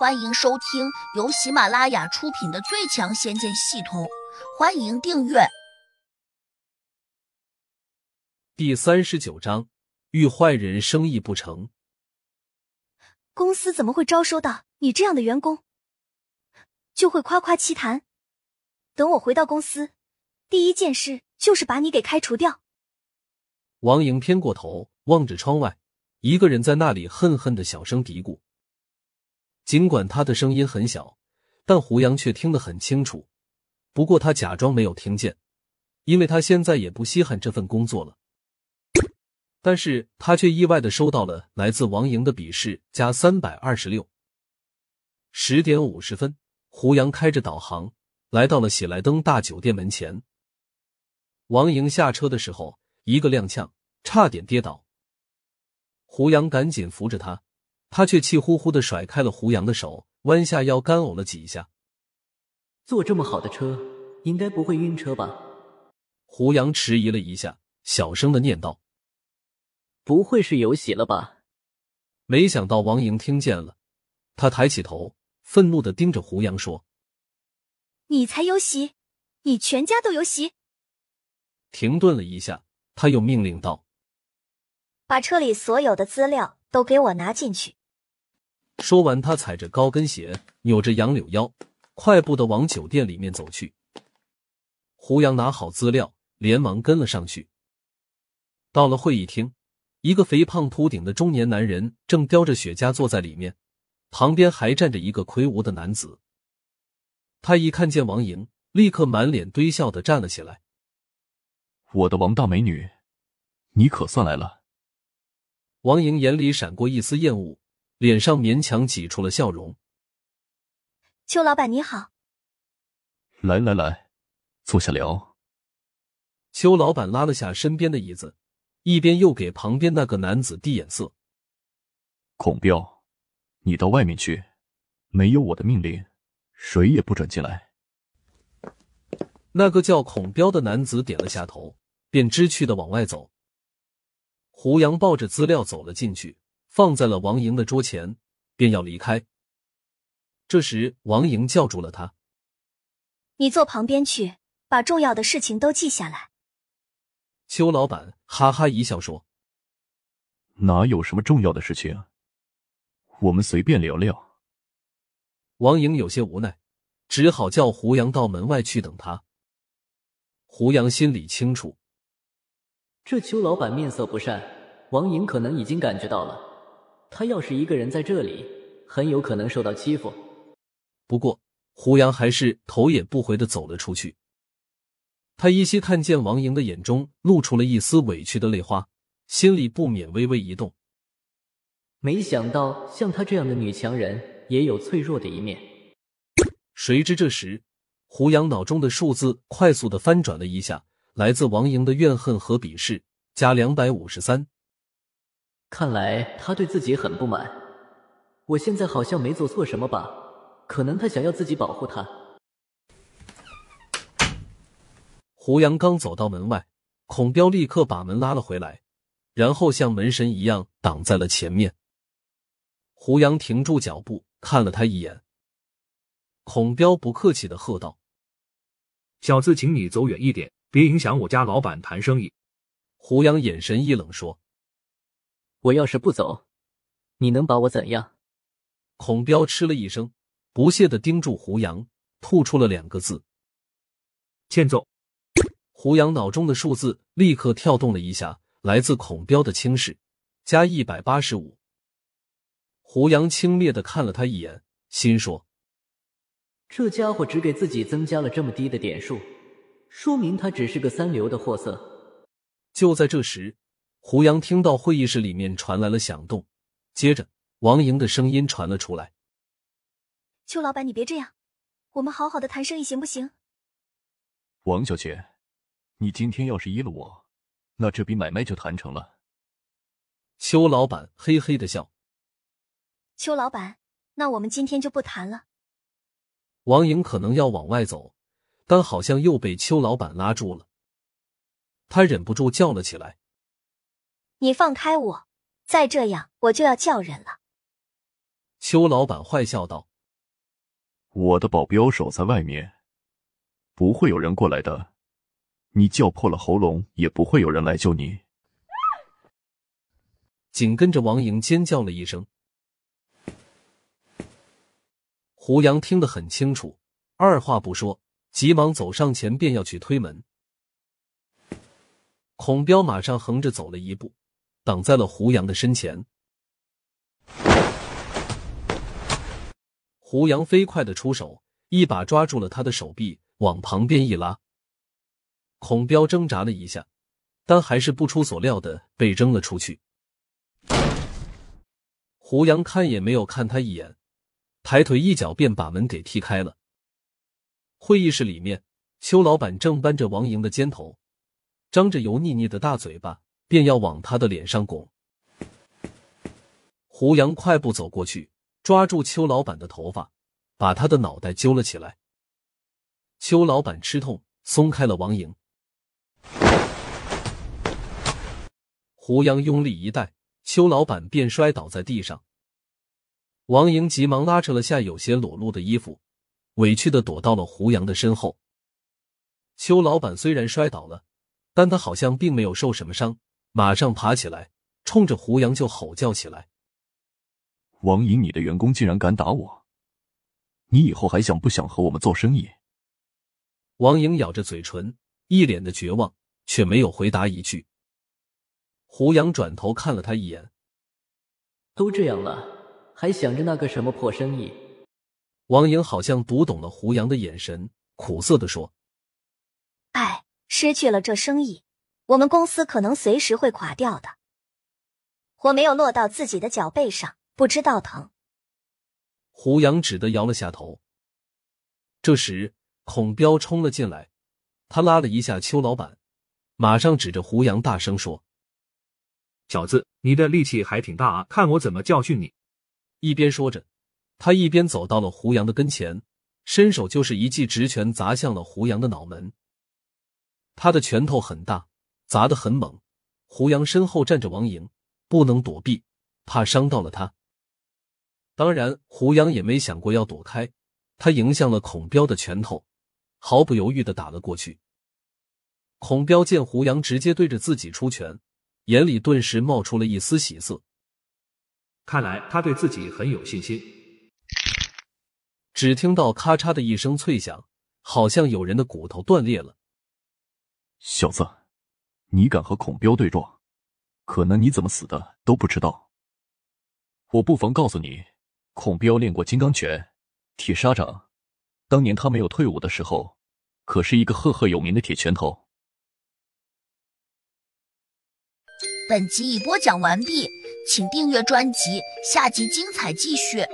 欢迎收听由喜马拉雅出品的《最强仙剑系统》，欢迎订阅。第三十九章：遇坏人生意不成。公司怎么会招收到你这样的员工？就会夸夸其谈。等我回到公司，第一件事就是把你给开除掉。王莹偏过头望着窗外，一个人在那里恨恨的小声嘀咕。尽管他的声音很小，但胡杨却听得很清楚。不过他假装没有听见，因为他现在也不稀罕这份工作了。但是他却意外的收到了来自王莹的笔试加三百二十六。十点五十分，胡杨开着导航来到了喜来登大酒店门前。王莹下车的时候，一个踉跄，差点跌倒。胡杨赶紧扶着他。他却气呼呼的甩开了胡杨的手，弯下腰干呕了几下。坐这么好的车，应该不会晕车吧？胡杨迟疑了一下，小声的念道：“不会是有喜了吧？”没想到王莹听见了，他抬起头，愤怒的盯着胡杨说：“你才有喜，你全家都有喜。”停顿了一下，他又命令道：“把车里所有的资料都给我拿进去。”说完，他踩着高跟鞋，扭着杨柳腰，快步的往酒店里面走去。胡杨拿好资料，连忙跟了上去。到了会议厅，一个肥胖秃顶的中年男人正叼着雪茄坐在里面，旁边还站着一个魁梧的男子。他一看见王莹，立刻满脸堆笑的站了起来：“我的王大美女，你可算来了。”王莹眼里闪过一丝厌恶。脸上勉强挤出了笑容。邱老板你好，来来来，坐下聊。邱老板拉了下身边的椅子，一边又给旁边那个男子递眼色。孔彪，你到外面去，没有我的命令，谁也不准进来。那个叫孔彪的男子点了下头，便知趣的往外走。胡杨抱着资料走了进去。放在了王莹的桌前，便要离开。这时，王莹叫住了他：“你坐旁边去，把重要的事情都记下来。”邱老板哈哈一笑说：“哪有什么重要的事情？我们随便聊聊。”王莹有些无奈，只好叫胡杨到门外去等他。胡杨心里清楚，这邱老板面色不善，王莹可能已经感觉到了。他要是一个人在这里，很有可能受到欺负。不过，胡杨还是头也不回的走了出去。他依稀看见王莹的眼中露出了一丝委屈的泪花，心里不免微微一动。没想到，像她这样的女强人也有脆弱的一面。谁知这时，胡杨脑中的数字快速的翻转了一下，来自王莹的怨恨和鄙视，加两百五十三。看来他对自己很不满。我现在好像没做错什么吧？可能他想要自己保护他。胡杨刚走到门外，孔彪立刻把门拉了回来，然后像门神一样挡在了前面。胡杨停住脚步，看了他一眼。孔彪不客气的喝道：“小子，请你走远一点，别影响我家老板谈生意。”胡杨眼神一冷说。我要是不走，你能把我怎样？孔彪嗤了一声，不屑的盯住胡杨，吐出了两个字：“欠揍。”胡杨脑中的数字立刻跳动了一下，来自孔彪的轻视，加一百八十五。胡杨轻蔑的看了他一眼，心说：“这家伙只给自己增加了这么低的点数，说明他只是个三流的货色。”就在这时。胡杨听到会议室里面传来了响动，接着王莹的声音传了出来：“邱老板，你别这样，我们好好的谈生意行不行？”王小姐，你今天要是依了我，那这笔买卖就谈成了。邱老板嘿嘿的笑：“邱老板，那我们今天就不谈了。”王莹可能要往外走，但好像又被邱老板拉住了，他忍不住叫了起来。你放开我！再这样，我就要叫人了。”邱老板坏笑道。我的保镖守在外面，不会有人过来的。你叫破了喉咙，也不会有人来救你。紧跟着，王莹尖叫了一声。胡杨听得很清楚，二话不说，急忙走上前，便要去推门。孔彪马上横着走了一步，挡在了胡杨的身前。胡杨飞快的出手，一把抓住了他的手臂，往旁边一拉。孔彪挣扎了一下，但还是不出所料的被扔了出去。胡杨看也没有看他一眼，抬腿一脚便把门给踢开了。会议室里面，邱老板正扳着王莹的肩头。张着油腻腻的大嘴巴，便要往他的脸上拱。胡杨快步走过去，抓住邱老板的头发，把他的脑袋揪了起来。邱老板吃痛，松开了王莹。胡杨用力一带，邱老板便摔倒在地上。王莹急忙拉扯了下有些裸露的衣服，委屈的躲到了胡杨的身后。邱老板虽然摔倒了。但他好像并没有受什么伤，马上爬起来，冲着胡杨就吼叫起来：“王莹，你的员工竟然敢打我！你以后还想不想和我们做生意？”王莹咬着嘴唇，一脸的绝望，却没有回答一句。胡杨转头看了他一眼：“都这样了，还想着那个什么破生意？”王莹好像读懂了胡杨的眼神，苦涩的说：“哎。”失去了这生意，我们公司可能随时会垮掉的。火没有落到自己的脚背上，不知道疼。胡杨只得摇了下头。这时，孔彪冲了进来，他拉了一下邱老板，马上指着胡杨大声说：“小子，你的力气还挺大啊，看我怎么教训你！”一边说着，他一边走到了胡杨的跟前，伸手就是一记直拳砸向了胡杨的脑门。他的拳头很大，砸得很猛。胡杨身后站着王莹，不能躲避，怕伤到了他。当然，胡杨也没想过要躲开，他迎向了孔彪的拳头，毫不犹豫的打了过去。孔彪见胡杨直接对着自己出拳，眼里顿时冒出了一丝喜色。看来他对自己很有信心。只听到咔嚓的一声脆响，好像有人的骨头断裂了。小子，你敢和孔彪对撞，可能你怎么死的都不知道。我不妨告诉你，孔彪练过金刚拳、铁砂掌，当年他没有退伍的时候，可是一个赫赫有名的铁拳头。本集已播讲完毕，请订阅专辑，下集精彩继续。